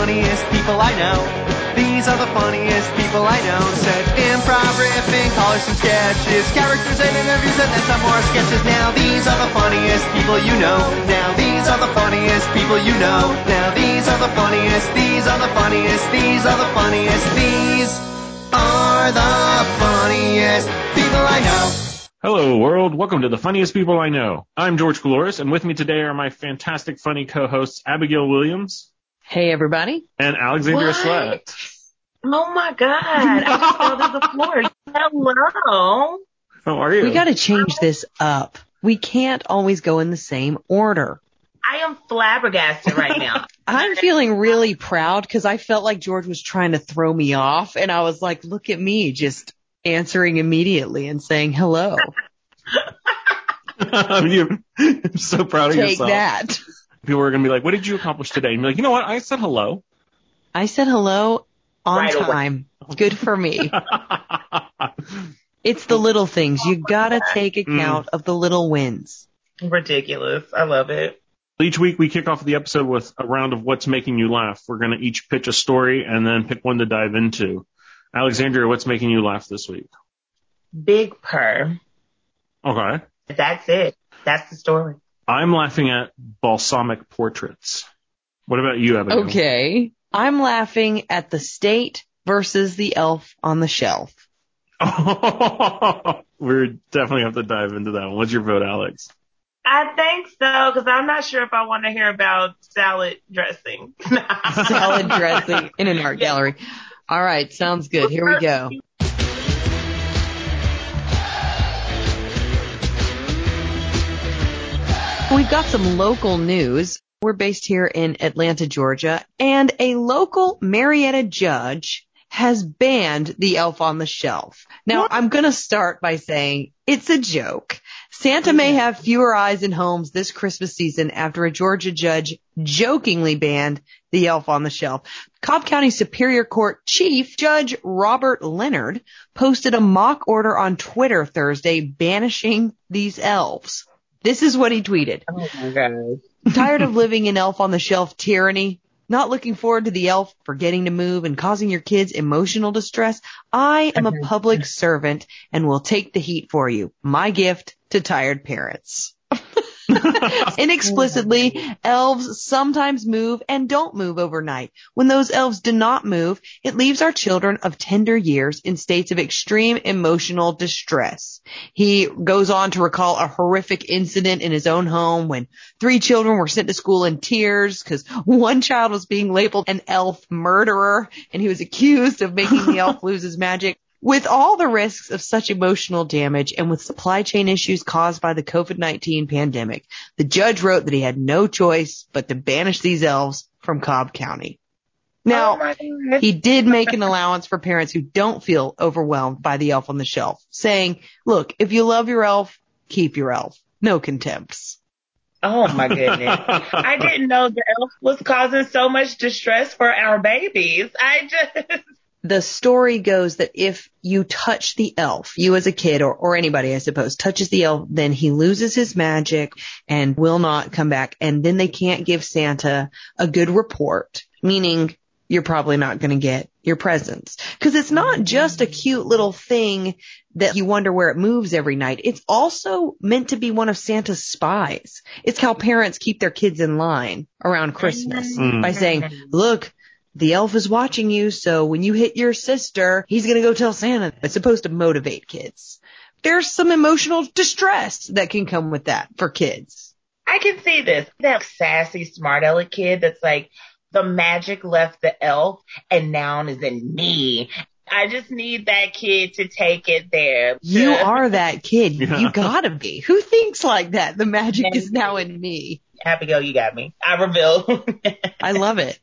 funniest people I know. These are the funniest people I know. Said improv, riffing, callers some sketches, characters and interviews, and then some more sketches. Now these are the funniest people you know. Now these are the funniest people you know. Now these are the funniest. These are the funniest. These are the funniest. These are the funniest people I know. Hello, world. Welcome to the funniest people I know. I'm George Caloris, and with me today are my fantastic, funny co-hosts Abigail Williams Hey, everybody. and Alexandria What? Sweat. Oh my god, I fell to the floor. Hello. How are you? We got to change this up. We can't always go in the same order. I am flabbergasted right now. I'm feeling really proud because I felt like George was trying to throw me off, and I was like, look at me, just answering immediately and saying hello. I'm so proud of Take yourself. that. People are gonna be like, "What did you accomplish today?" And be like, "You know what? I said hello." I said hello on Right away. time. Good for me. It's the little things. You gotta take mm. account of the little wins. Ridiculous. I love it. Each week we kick off the episode with a round of what's making you laugh. We're gonna each pitch a story and then pick one to dive into. Alexandria, what's making you laugh this week? Big purr. Okay. That's it. That's the story. I'm laughing at balsamic portraits. What about you, Abigail? Okay. I'm laughing at the state versus the elf on the shelf. We're definitely have to dive into that one. What's your vote, Alex? I think so, because I'm not sure if I want to hear about salad dressing. salad dressing in an art gallery. All right, sounds good. Here we go. We've got some local news. We're based here in Atlanta, Georgia, and a local Marietta judge has banned the elf on the shelf. Now, I'm going to start by saying it's a joke. Santa may have fewer eyes in homes this Christmas season after a Georgia judge jokingly banned the elf on the shelf. Cobb County Superior Court Chief Judge Robert Leonard posted a mock order on Twitter Thursday banishing these elves. This is what he tweeted. oh my god. Tired of living in elf on the shelf tyranny? Not looking forward to the elf forgetting to move and causing your kids emotional distress? I am a public servant and will take the heat for you. My gift to tired parents. Inexplicitly, elves sometimes move and don't move overnight. When those elves do not move, it leaves our children of tender years in states of extreme emotional distress. He goes on to recall a horrific incident in his own home when three children were sent to school in tears because one child was being labeled an elf murderer and he was accused of making the elf lose his magic. With all the risks of such emotional damage and with supply chain issues caused by the COVID-19 pandemic, the judge wrote that he had no choice but to banish these elves from Cobb County. Now, oh he did make an allowance for parents who don't feel overwhelmed by the elf on the shelf, saying, look, if you love your elf, keep your elf. No contempts. Oh my goodness. I didn't know the elf was causing so much distress for our babies. I just the story goes that if you touch the elf, you as a kid or, or anybody, I suppose, touches the elf, then he loses his magic and will not come back. And then they can't give Santa a good report, meaning you're probably not going to get your presents. Cause it's not just a cute little thing that you wonder where it moves every night. It's also meant to be one of Santa's spies. It's how parents keep their kids in line around Christmas Mm. by saying, look, the elf is watching you, so when you hit your sister, he's gonna go tell Santa. It's supposed to motivate kids. There's some emotional distress that can come with that for kids. I can see this. That sassy, smart aleck kid that's like, the magic left the elf and now is in me. I just need that kid to take it there. You are that kid. Yeah. You gotta be. Who thinks like that? The magic is now in me. Abigail, you got me. I reveal. I love it.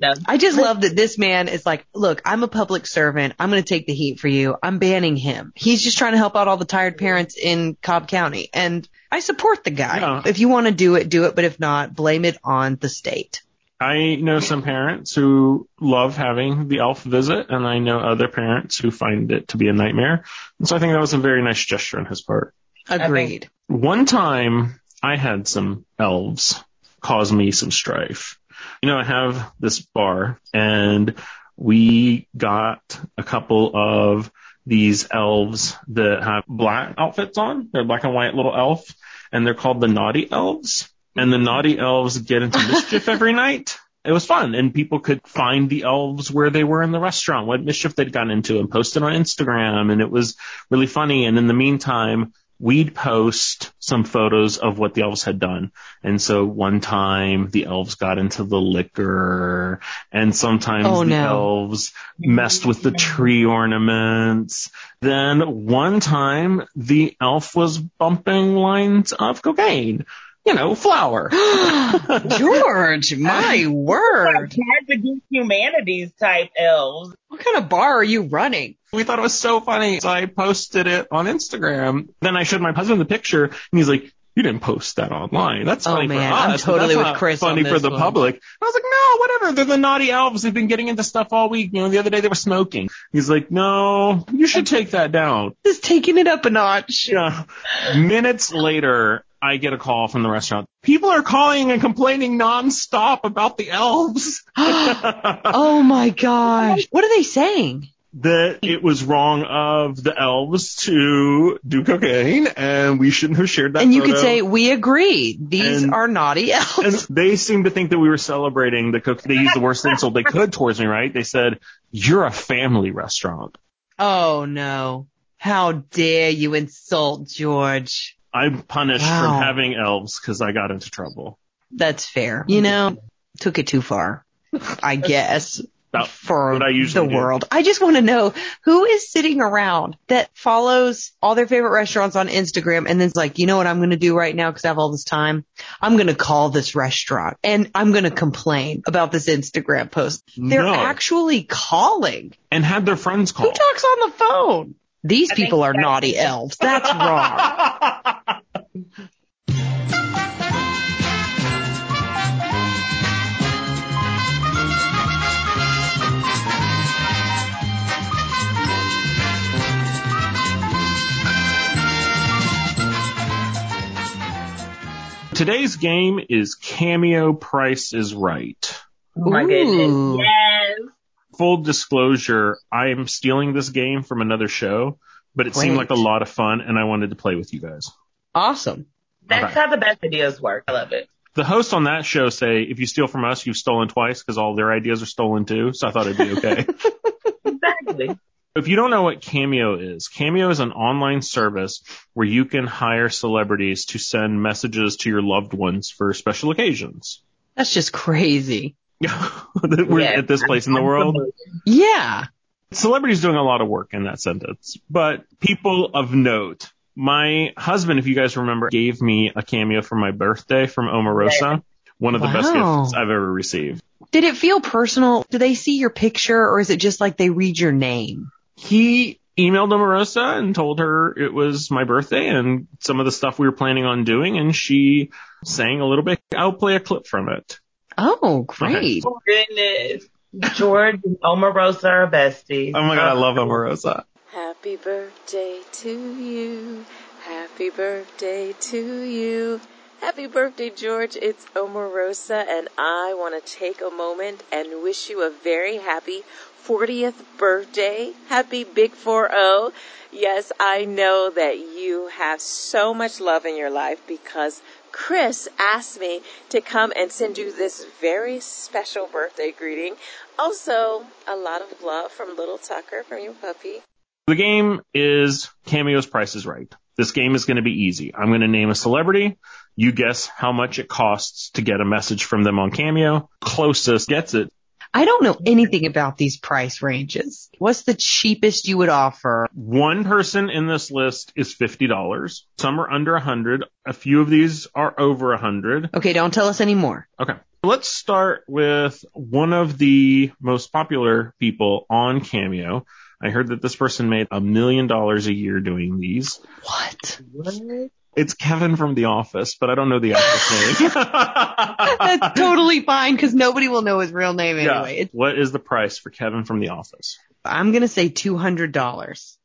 No. I just love that this man is like, look, I'm a public servant. I'm going to take the heat for you. I'm banning him. He's just trying to help out all the tired parents in Cobb County. And I support the guy. Yeah. If you want to do it, do it. But if not, blame it on the state. I know some parents who love having the elf visit, and I know other parents who find it to be a nightmare. And so I think that was a very nice gesture on his part. Agreed. One time I had some elves cause me some strife. You know, I have this bar and we got a couple of these elves that have black outfits on. They're black and white little elf and they're called the naughty elves. And the naughty elves get into mischief every night. It was fun and people could find the elves where they were in the restaurant, what mischief they'd gotten into and post it on Instagram. And it was really funny. And in the meantime, we'd post some photos of what the elves had done. And so one time the elves got into the liquor and sometimes Oh, the no. elves messed with the tree ornaments. Then one time the elf was bumping lines of cocaine. You know, flour. George, my word. Cards Against Humanities type elves. What kind of bar are you running? We thought it was so funny. So I posted it on Instagram. Then I showed my husband the picture and he's like, you didn't post that online. That's Oh, funny man, for I'm us. totally that's with not Chris on Funny for the one. public. I was like, no, whatever. They're the naughty elves. They've been getting into stuff all week. You know, the other day they were smoking. He's like, no, you should take that down. Just taking it up a notch. Yeah. Minutes later, I get a call from the restaurant. People are calling and complaining nonstop about the elves. oh my gosh. What are they saying? that it was wrong of the elves to do cocaine and we shouldn't have shared that And you could say, we agree. These And- are naughty elves. and they seemed to think that we were celebrating the cook. They used the worst insult they could towards me, right? They said, "You're a family restaurant." Oh no. How dare you insult George? I'm punished Wow. from having elves because I got into trouble. That's fair. You mm-hmm. know, took it too far. I guess. About for what I usually the do. world. I just want to know who is sitting around that follows all their favorite restaurants on Instagram and then's like, you know what I'm going to do right now because I have all this time? I'm going to call this restaurant and I'm going to complain about this Instagram post. They're No. actually calling. and had their friends call. Who talks on the phone? These I people are that's- naughty elves. That's wrong. Today's game is Cameo Price is Right. Oh my Ooh. goodness. Yes. Full disclosure, I am stealing this game from another show, but it seemed like a lot of fun and I wanted to play with you guys. Awesome. That's Okay. how the best ideas work. I love it. The hosts on that show say if you steal from us, you've stolen twice because all their ideas are stolen too. So I thought it'd be okay. Exactly. if you don't know what Cameo is, Cameo is an online service where you can hire celebrities to send messages to your loved ones for special occasions. That's just crazy. We're Yes. at this place in the world. Yeah. celebrities doing a lot of work in that sentence, but people of note. My husband, if you guys remember, gave me a cameo for my birthday from Omarosa. One of the best gifts I've ever received. Did it feel personal? Do they see your picture or is it just like they read your name? He emailed Omarosa and told her it was my birthday and some of the stuff we were planning on doing, and she sang a little bit. I'll play a clip from it. Oh, great. Oh goodness. George and Omarosa are besties. Oh my god, I love Omarosa. Happy birthday to you. Happy birthday to you. Happy birthday, George. It's Omarosa, and I want to take a moment and wish you a very happy 40th birthday. Happy Big 4-0. Yes, I know that you have so much love in your life because Chris asked me to come and send you this very special birthday greeting. Also, a lot of love from little Tucker, from your puppy. The game is Cameo's Price is Right. This game is going to be easy. I'm going to name a celebrity. You guess how much it costs to get a message from them on Cameo. Closest gets it. I don't know anything about these price ranges. What's the cheapest you would offer? One person in this list is $50. Some are under 100. A few of these are over 100. Okay, don't tell us any more. Okay. Let's start with one of the most popular people on Cameo. I heard that this person made a million dollars a year doing these. What? What? It's Kevin from The Office, but I don't know the actor's name. That's totally fine because nobody will know his real name Yeah. anyway. It's- What is the price for Kevin from The Office? I'm going to say $200.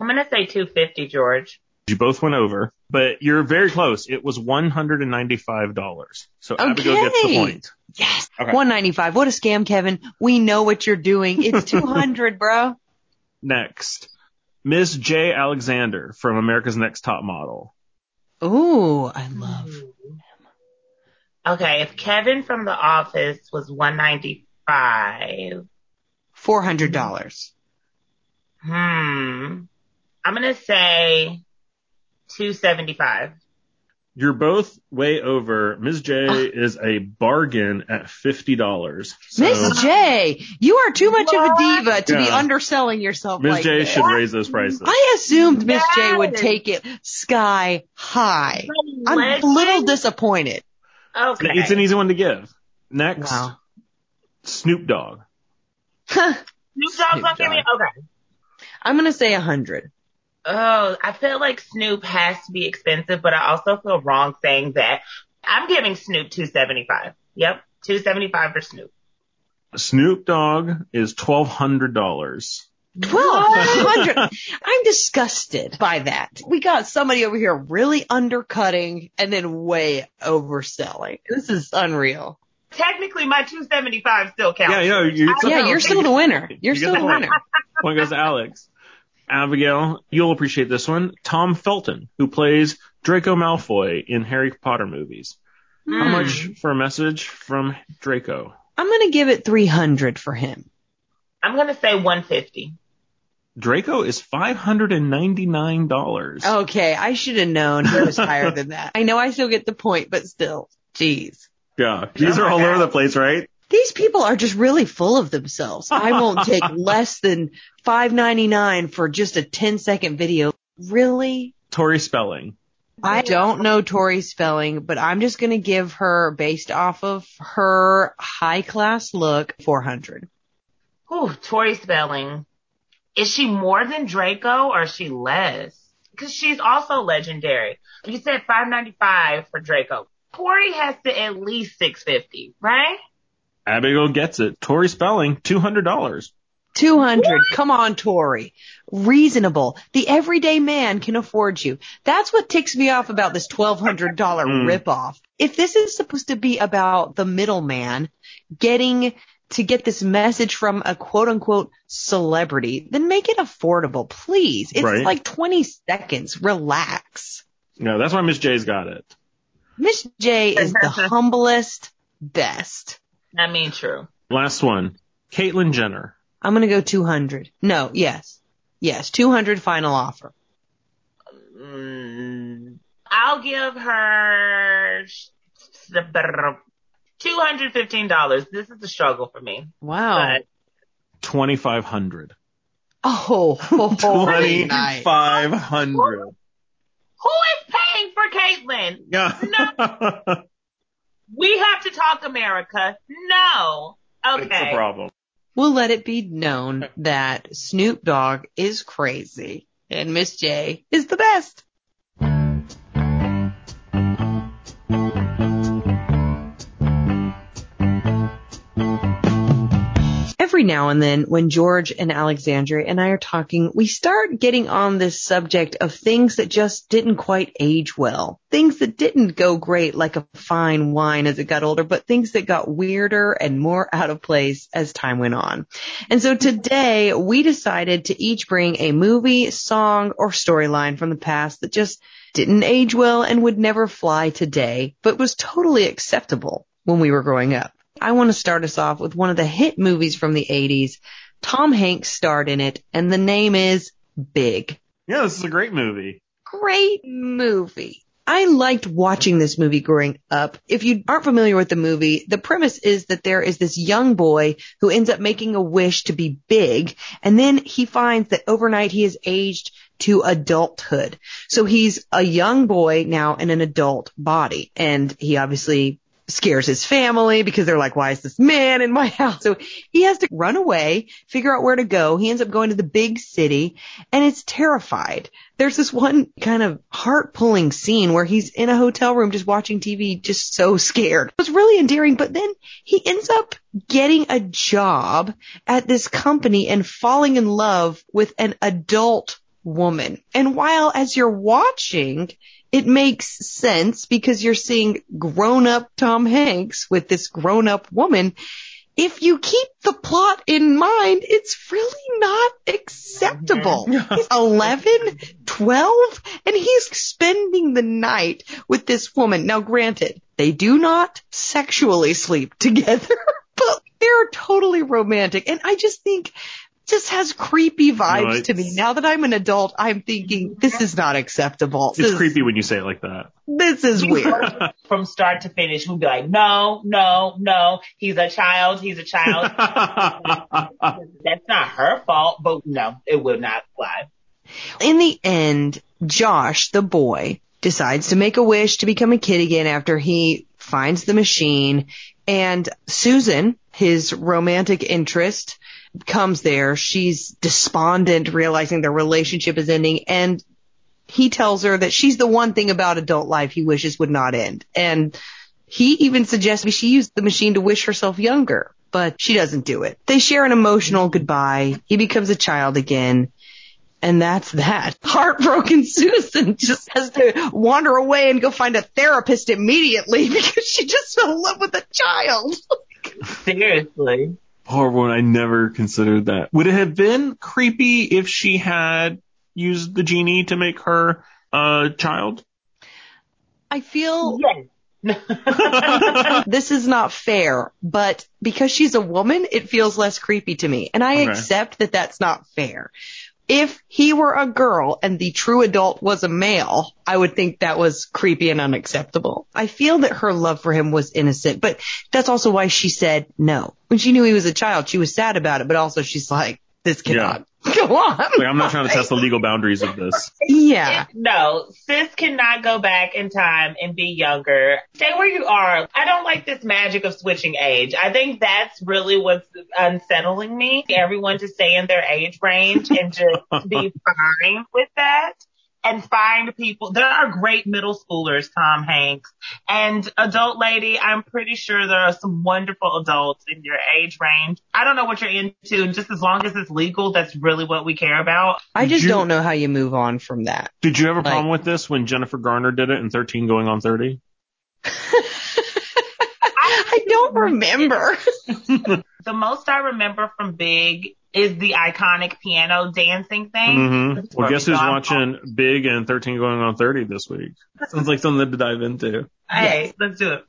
I'm gonna say 250, George. You both went over, but you're very close. It was $195. So Abigail gets the Okay. point. Yes. Okay. 195. What a scam, Kevin. We know what you're doing. It's 200, bro. Next, Ms. J. Alexander from America's Next Top Model. Ooh, I love. Okay, if Kevin from The Office was 195, $400. hmm, I'm gonna say 275. You're both way over. Ms. J Ah. is a bargain at $50. So Miss J, you are too much of a diva to be underselling yourself Ms. like J this. should raise those prices. I assumed Miss J would take it sky high. I'm a little disappointed. Okay. It's an easy one to give. Next, Wow. Snoop Dogg. Snoop Dogg's Snoop gonna give me Dogg. okay. I'm gonna say a hundred. Oh, I feel like Snoop has to be expensive, but I also feel wrong saying that. I'm giving Snoop 275. Yep, 275 for Snoop. Snoop Dogg is $1,200. Twelve hundred. I'm disgusted by that. We got somebody over here really undercutting and then way overselling. This is unreal. Technically, my 275 still counts. Yeah, you know, you Yeah, you're still the winner. You're You still the the winner. Point goes to Alex. Abigail, you'll appreciate this one. Tom Felton, who plays Draco Malfoy in Harry Potter movies. How Hmm. much for a message from Draco? I'm gonna give it 300 for him. I'm gonna say 150. Draco is $599. Okay, I should have known he was higher than that. I know I still get the point, but still, jeez. Yeah, these are all over the place, right? These people are just really full of themselves. I won't take less than 5.99 for just a 10 second video. Really? Tori Spelling. I don't know Tori's spelling, but I'm just going to give her, based off of her high class look, 400. Whew, Tori Spelling. Is she more than Draco or is she less? Because she's also legendary. You said 595 for Draco. Tori has to at least 650, right? Abigail gets it. Tori Spelling, $200. 200. Come on, Tori. Reasonable. The everyday man can afford you. That's what ticks me off about this $1,200 Mm. ripoff. If this is supposed to be about the middleman getting to get this message from a quote unquote celebrity, then make it affordable, please. It's Right. like 20 seconds. Relax. No, that's why Miss J's got it. Miss J is the humblest, best. I mean, true. Last one. Caitlyn Jenner. I'm going to go 200. No, yes. Yes, 200 final offer. Mm, I'll give her $215. This is a struggle for me. Wow. 2500 Oh, 2500 Who is paying for Caitlyn? Yeah. We have to talk America. No. It's a Okay. problem. We'll let it be known that Snoop Dogg is crazy and Miss J is the best. Every now and then when George and Alexandria and I are talking, we start getting on this subject of things that just didn't quite age well. Things that didn't go great like a fine wine as it got older, but things that got weirder and more out of place as time went on. And so today we decided to each bring a movie, song, or storyline from the past that just didn't age well and would never fly today, but was totally acceptable when we were growing up. I want to start us off with one of the hit movies from the 80s. Tom Hanks starred in it, and the name is Big. Yeah, this is a great movie. Great movie. I liked watching this movie growing up. If you aren't familiar with the movie, the premise is that there is this young boy who ends up making a wish to be big, and then he finds that overnight he has aged to adulthood. So he's a young boy now in an adult body, and he obviously scares his family because they're like, why is this man in my house? So he has to run away, figure out where to go. He ends up going to the big city and it's terrified. There's this one kind of heart pulling scene where he's in a hotel room just watching TV, just so scared. It was really endearing, but then he ends up getting a job at this company and falling in love with an adult woman. And while as you're watching, it makes sense because you're seeing grown up Tom Hanks with this grown up woman. If you keep the plot in mind, it's really not acceptable. Mm-hmm. He's 11, 12, and he's spending the night with this woman. Now granted, they do not sexually sleep together, but they're totally romantic. And I just think just has creepy vibes No, to me. Now that I'm an adult, I'm thinking this is not acceptable. It's This- creepy when you say it like that. This is weird. From start to finish, we'd be like, no, no, no, he's a child, he's a child. That's not her fault, but no, it would not fly. In the end, Josh, the boy, decides to make a wish to become a kid again after he finds the machine. And Susan, his romantic interest, comes there. She's despondent, realizing their relationship is ending. And he tells her that she's the one thing about adult life he wishes would not end. And he even suggests she use the machine to wish herself younger, but she doesn't do it. They share an emotional goodbye. He becomes a child again. And that's that. Heartbroken Susan just has to wander away and go find a therapist immediately because she just fell in love with a child. Seriously. Poor woman, I never considered that. Would it have been creepy if she had used the genie to make her a child? I feel Yes. this is not fair, but because she's a woman, it feels less creepy to me. And I Okay. accept that that's not fair. If he were a girl and the true adult was a male, I would think that was creepy and unacceptable. I feel that her love for him was innocent, but that's also why she said no. When she knew he was a child, she was sad about it, but also she's like, this cannot go on. Like, I'm not trying to test the legal boundaries of this. Yeah. No, sis cannot go back in time and be younger. Stay where you are. I don't like this magic of switching age. I think that's really what's unsettling me. Everyone to stay in their age range and just be fine with that. And find people. There are great middle schoolers, Tom Hanks. And adult lady, I'm pretty sure there are some wonderful adults in your age range. I don't know what you're into. And just as long as it's legal, that's really what we care about. I just You- don't know how you move on from that. Did you have a Like- problem with this when Jennifer Garner did it in 13 going on 30? I don't remember. The most I remember from Big is the iconic piano dancing thing. Mm-hmm. Well, guess who's John watching Big and 13 going on 30 this week? Sounds like something to dive into. Hey, let's do it.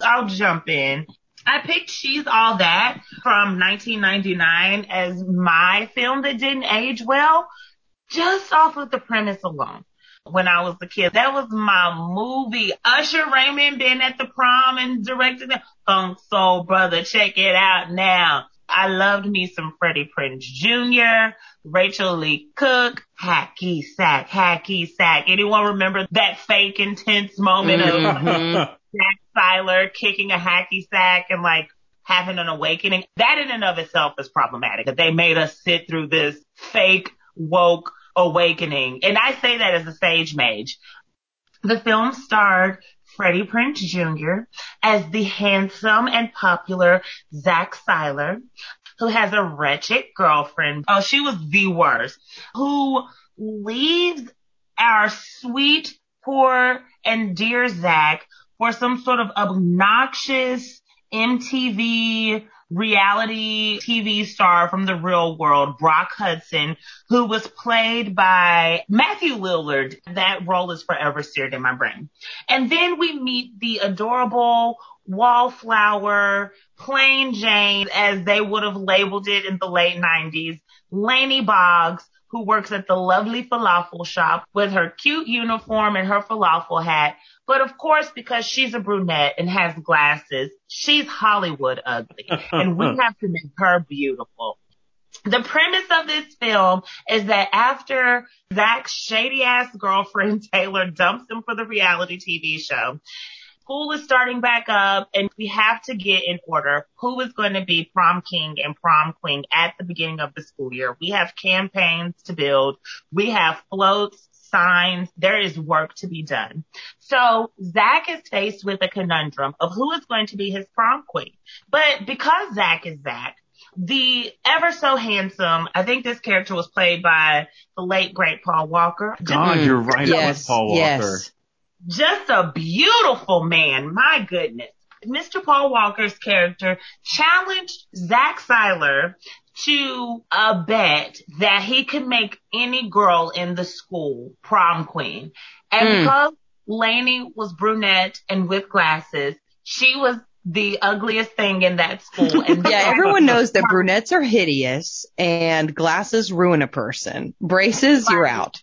I'll jump in. I picked She's All That from 1999 as my film that didn't age well, just off of the premise alone. When I was a kid, that was my movie. Usher Raymond been at the prom and directed it. Funk Soul Brother, check it out now. I loved me some Freddie Prinze Jr., Rachael Leigh Cook, hacky sack, hacky sack. Anyone remember that fake intense moment of Mhm. Zach Siler kicking a hacky sack and like having an awakening. That in and of itself is problematic. That they made us sit through this fake woke awakening. And I say that as a sage mage. The film starred Freddie Prinze Jr. as the handsome and popular Zach Siler, who has a wretched girlfriend. Oh, she was the worst. Who leaves our sweet, poor, and dear Zach for some sort of obnoxious MTV reality TV star from the real world, Brock Hudson, who was played by Matthew Lillard. That role is forever seared in my brain. And then we meet the adorable wallflower, plain Jane, as they would have labeled it in the late 90s, Laney Boggs, who works at the lovely falafel shop with her cute uniform and her falafel hat. But of course, because she's a brunette and has glasses, she's Hollywood ugly. and we have to make her beautiful. The premise of this film is that after Zach's shady ass girlfriend Taylor dumps him for the reality TV show, school is starting back up and we have to get in order who is going to be prom king and prom queen at the beginning of the school year. We have campaigns to build. We have floats, signs. There is work to be done. So Zach is faced with a conundrum of who is going to be his prom queen. But because Zach is Zach, The ever so handsome, I think this character was played by the late great Paul Walker. God, Mm. you're right. It was yes, Paul Walker. yes. just a beautiful man. My goodness. Mr. Paul Walker's character challenged Zach Siler to a bet that he could make any girl in the school prom queen. And Mm. because Laney was brunette and with glasses, she was the ugliest thing in that school. And Yeah, everyone knows that brunettes are hideous and glasses ruin a person. Braces, you're out.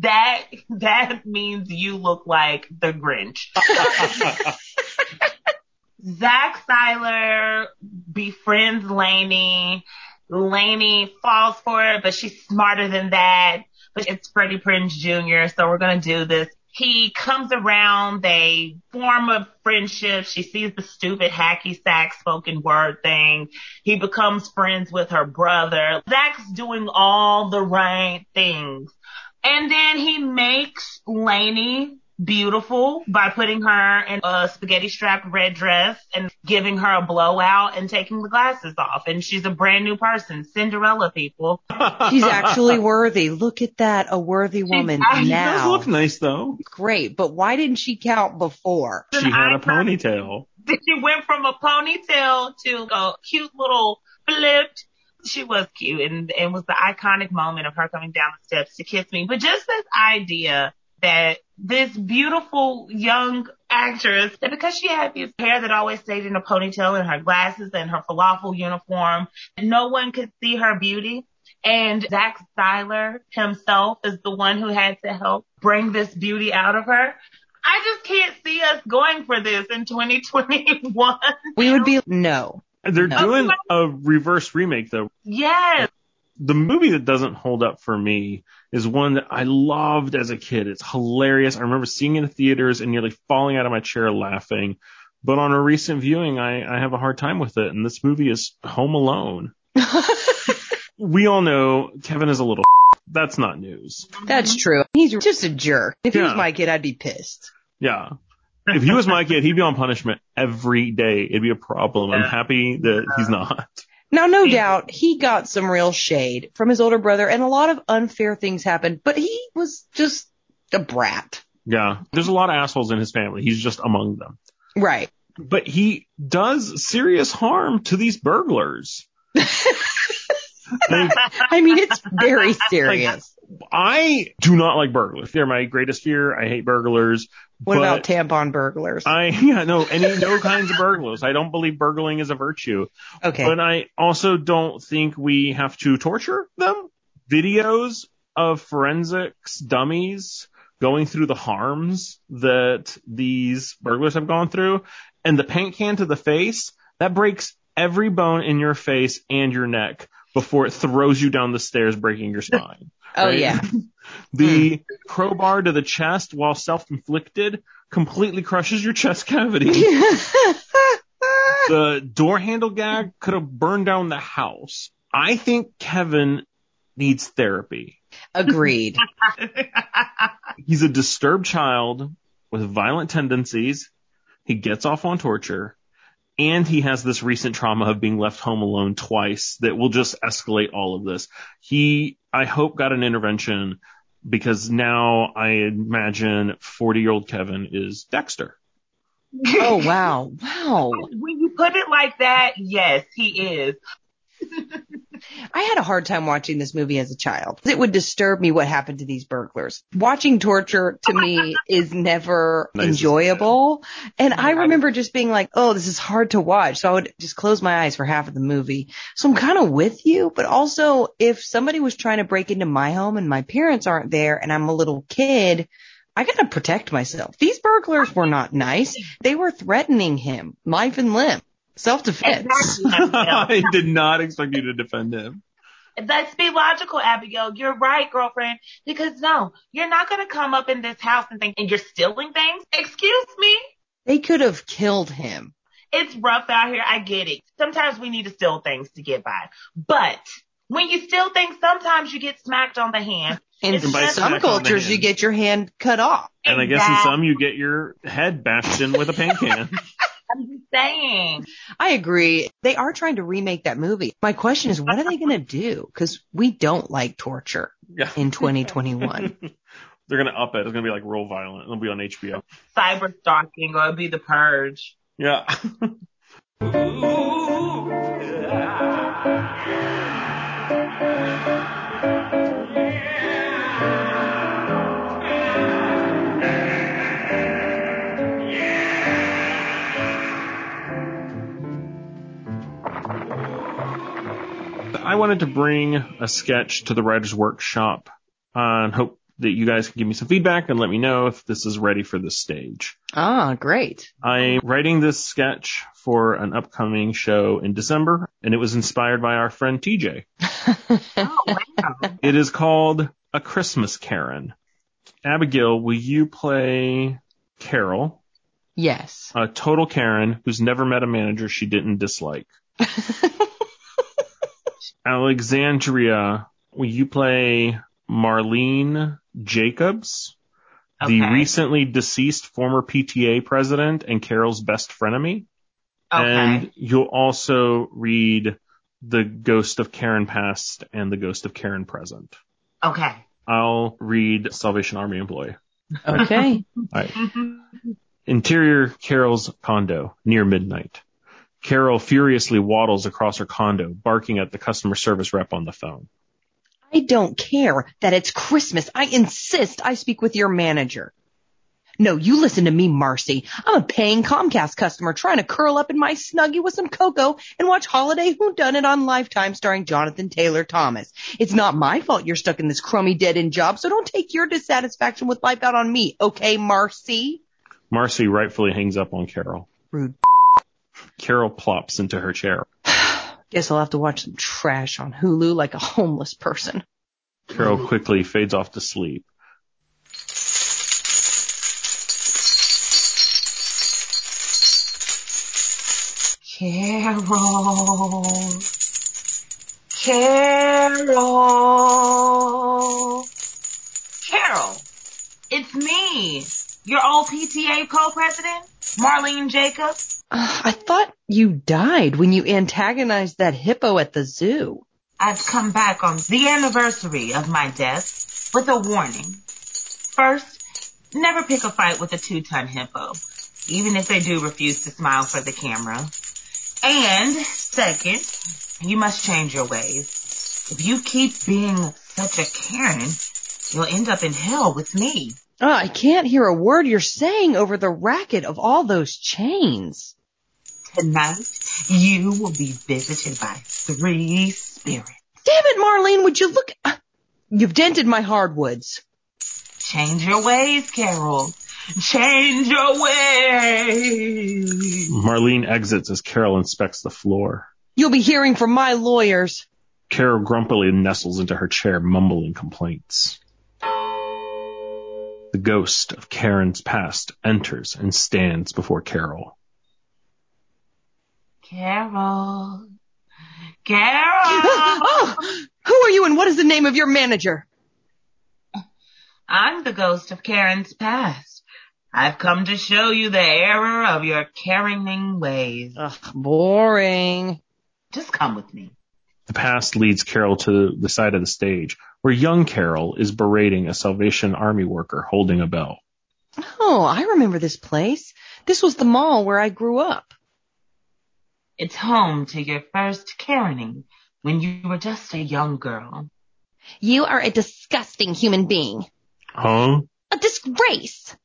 that that means you look like the Grinch. Zach Siler befriends Laney. Laney falls for it, but she's smarter than that. But it's Freddie Prinze Jr., so we're gonna do this. He comes around, they form a friendship. She sees the stupid hacky sack spoken word thing. He becomes friends with her brother. Zach's doing all the right things. And then he makes Laney beautiful by putting her in a spaghetti strap red dress and giving her a blowout and taking the glasses off. And she's a brand new person. Cinderella people. She's actually worthy. Look at that, a worthy woman actually She does now. look nice though. Great, but why didn't she count before? She had a icon. ponytail. She went from a ponytail to a cute little flipped. She was cute and it was the iconic moment of her coming down the steps to kiss me. But just this idea that this beautiful young actress, that because she had this hair that always stayed in a ponytail and her glasses and her falafel uniform, no one could see her beauty. And Zach Siler himself is the one who had to help bring this beauty out of her. I just can't see us going for this in 2021. We would be, no. They're No. doing oh a reverse remake though. Yes. The movie that doesn't hold up for me is one that I loved as a kid. It's hilarious. I remember seeing it in theaters and nearly falling out of my chair laughing. But on a recent viewing, I, I have a hard time with it. And this movie is Home Alone. We all know Kevin is a little. That's not news. That's true. He's just a jerk. If he was my kid, I'd be pissed. Yeah. If he was my kid, he'd be on punishment every day. It'd be a problem. I'm happy that he's not. Now, no mm-hmm. doubt he got some real shade from his older brother and a lot of unfair things happened, but he was just a brat. Yeah. There's a lot of assholes in his family. He's just among them. Right. But he does serious harm to these burglars. Like, I mean, it's very serious. I do not like burglars. They're my greatest fear. I hate burglars. What about tampon burglars? I, yeah, no, any, no kinds of burglars. I don't believe burgling is a virtue. okay. But I also don't think we have to torture them. Videos of forensics dummies going through the harms that these burglars have gone through and the paint can to the face, that breaks every bone in your face and your neck before it throws you down the stairs, breaking your spine. Oh, right? yeah. The hmm. crowbar to the chest, while self-inflicted, completely crushes your chest cavity. the door handle gag could have burned down the house. I think Kevin needs therapy. Agreed. He's a disturbed child with violent tendencies. He gets off on torture. And he has this recent trauma of being left home alone twice that will just escalate all of this. He, I hope, got an intervention because now I imagine 40 year old Kevin is Dexter. Oh, wow. Wow. when you put it like that, yes, he is. I had a hard time watching this movie as a child. It would disturb me what happened to these burglars. Watching torture to me is never Nice. enjoyable. And I remember just being like, oh, this is hard to watch. So I would just close my eyes for half of the movie. So I'm kind of with you, but also if somebody was trying to break into my home and my parents aren't there and I'm a little kid, I gotta protect myself. These burglars were not nice. They were threatening him, life and limb, self-defense. Exactly. I did not expect you to defend him. Let's be logical, Abigail. You're right, girlfriend. Because no, you're not going to come up in this house and think, and you're stealing things? Excuse me? They could have killed him. It's rough out here. I get it. Sometimes we need to steal things to get by. But when you steal things, sometimes you get smacked on the hand. In It's by some smack on the cultures, you get your hand cut off. And I guess in some you get your head bashed in with a paint can. I'm just saying. I agree. They are trying to remake that movie. My question is, what are they going to do? Because we don't like torture Yeah. in 2021. They're gonna up it. It's gonna be like real violent. It'll be on HBO. Cyber stalking or it'll be the purge. Yeah. I wanted to bring a sketch to the writer's workshop uh, and hope that you guys can give me some feedback and let me know if this is ready for the stage. ah, great. I'm writing this sketch for an upcoming show in December, and it was inspired by our friend TJ. Oh, wow. It is called A Christmas Karen. Abigail, will you play Carol, yes. a total Karen who's never met a manager she didn't dislike? Alexandria, will you play Marlene Jacobs, the recently deceased former PTA president and Carol's best frenemy? Okay. And you'll also read The Ghost of Karen Past and The Ghost of Karen Present. okay. I'll read Salvation Army Employee. Okay. All right. Interior Carol's condo, near midnight. Carol furiously waddles across her condo, barking at the customer service rep on the phone. I don't care that it's Christmas. I insist I speak with your manager. No, you listen to me, Marcy. I'm a paying Comcast customer trying to curl up in my snuggie with some cocoa and watch Holiday Who Done It on Lifetime starring Jonathan Taylor Thomas. It's not my fault you're stuck in this crummy dead end job, so don't take your dissatisfaction with life out on me, okay, Marcy? Marcy rightfully hangs up on Carol. Rude. Carol plops into her chair. Guess I'll have to watch some trash on Hulu like a homeless person. Carol quickly fades off to sleep. Carol. Carol. Carol. It's me, your old PTA co-president, Marlene Jacobs. Uh, I thought you died when you antagonized that hippo at the zoo. I've come back on the anniversary of my death with a warning. First, never pick a fight with a two-ton hippo, even if they do refuse to smile for the camera. And second, you must change your ways. If you keep being such a Karen, you'll end up in hell with me. Oh, I can't hear a word you're saying over the racket of all those chains. Tonight, you will be visited by three spirits. Damn it, Marlene, would you look? You've dented my hardwoods. Change your ways, Carol. Change your ways. Marlene exits as Carol inspects the floor. You'll be hearing from my lawyers. Carol grumpily nestles into her chair, mumbling complaints. The ghost of Karen's past enters and stands before Carol. Carol. Carol. oh, who are you and what is the name of your manager? I'm the ghost of Karen's past. I've come to show you the error of your caring ways. Ugh, boring. Just come with me. The past leads Carol to the side of the stage, where young Carol is berating a Salvation Army worker holding a bell. Oh, I remember this place. This was the mall where I grew up. It's home to your first Karening when you were just a young girl. You are a disgusting human being. Huh? A disgrace.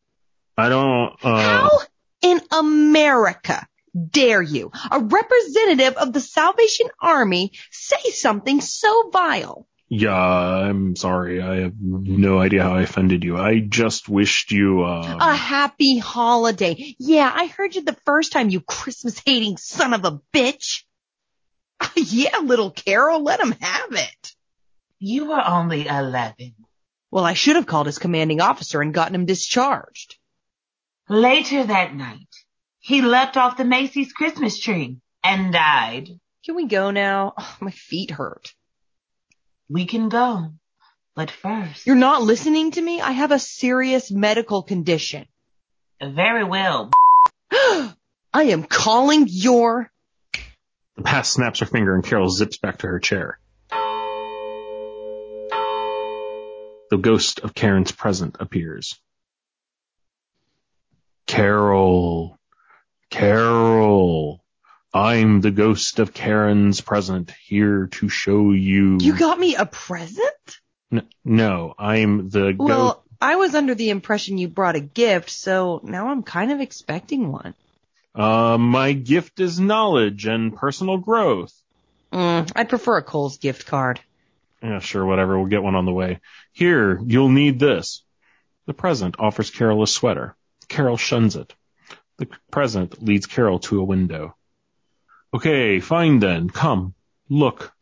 I don't, uh, How in America dare you, a representative of the Salvation Army, say something so vile? Yeah, I'm sorry. I have no idea how I offended you. I just wished you, uh, A happy holiday. Yeah, I heard you the first time, you Christmas hating son of a bitch. yeah, little Carol, let him have it. You were only 11. Well, I should have called his commanding officer and gotten him discharged. Later that night, he leapt off the Macy's Christmas tree and died. Can we go now? Oh, my feet hurt. We can go. But first, You're not listening to me? I have a serious medical condition. very well. I'm calling your. The past snaps her finger and Carol zips back to her chair. The ghost of Karen's present appears. Carol, Carol, I'm the ghost of Karen's present here to show you. You got me a present? N- no, I'm the ghost. Well, I was under the impression you brought a gift, so now I'm kind of expecting one. Uh, my gift is knowledge and personal growth. Mm, I'd prefer a Kohl's gift card. Yeah, sure, whatever. We'll get one on the way. Here, you'll need this. The present offers Carol a sweater. Carol shuns it. The present leads Carol to a window. Okay, fine then. Come, look.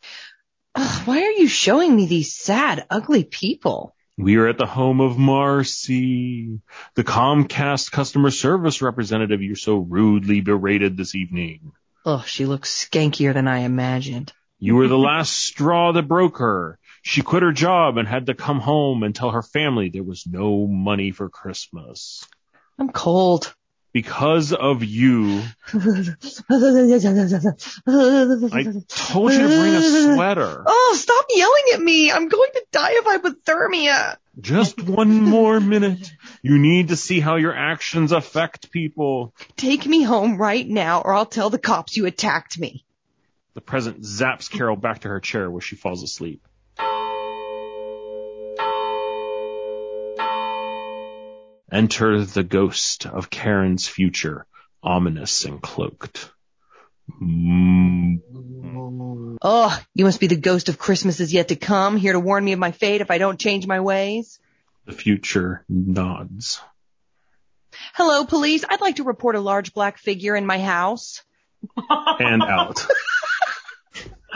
Ugh, why are you showing me these sad, ugly people? We are at the home of Marcy, the Comcast customer service representative you so rudely berated this evening. Ugh, she looks skankier than I imagined. You were the last straw that broke her. She quit her job and had to come home and tell her family there was no money for Christmas. I'm cold. Because of you, I told you to bring a sweater. Oh, stop yelling at me. I'm going to die of hypothermia. Just one more minute. You need to see how your actions affect people. Take me home right now or I'll tell the cops you attacked me. The present zaps Carol back to her chair where she falls asleep. Enter the ghost of Karen's future, ominous and cloaked. Mm. Oh, you must be the ghost of Christmas is yet to come, here to warn me of my fate if I don't change my ways. The future nods. Hello, police. I'd like to report a large black figure in my house. And out.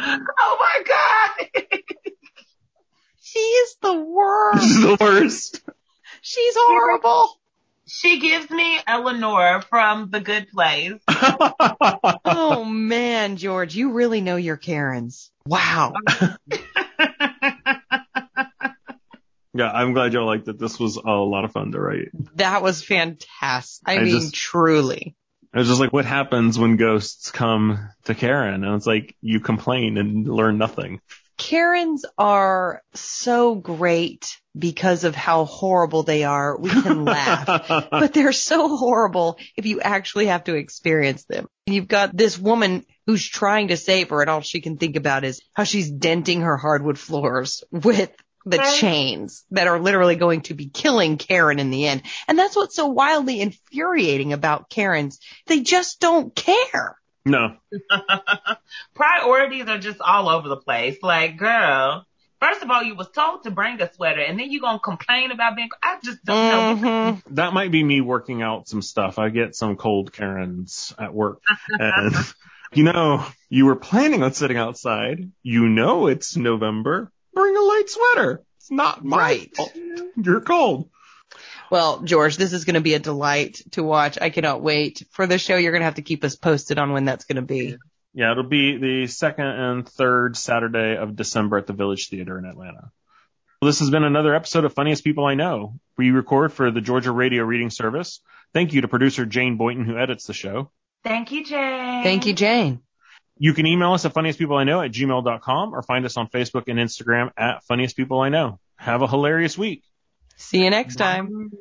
Oh my god! She is the worst. the worst. She's horrible. she gives me Eleanor from The Good Place. Oh man, George, you really know your Karens. Wow. yeah, I'm glad y'all liked it. This was a lot of fun to write. That was fantastic. I, I mean, just- truly. It was just like, what happens when ghosts come to Karen? And it's like, you complain and learn nothing. Karens are so great because of how horrible they are. We can laugh. but they're so horrible if you actually have to experience them. You've got this woman who's trying to save her and all she can think about is how she's denting her hardwood floors with the Right. chains that are literally going to be killing Karen in the end. And that's what's so wildly infuriating about Karens. They just don't care. No. Priorities are just all over the place. Like, girl, first of all, you was told to bring a sweater, and then you gonna complain about being. I just don't know. Mhm. That might be me working out some stuff. I get some cold Karens at work. And, you know, you were planning on sitting outside. You know it's November. Bring a light sweater. It's not my Right. fault. You're cold. Well, George, this is going to be a delight to watch. I cannot wait for the show. You're going to have to keep us posted on when that's going to be. Yeah, it'll be the second and third Saturday of December at the Village Theater in Atlanta. Well, this has been another episode of Funniest People I Know. We record for the Georgia Radio Reading Service. Thank you to producer Jane Boynton who edits the show. Thank you, Jane. Thank you, Jane. You can email us at funniestpeopleiknow at gmail.com or find us on Facebook and Instagram at funniest people I know. Have a hilarious week. See you next time.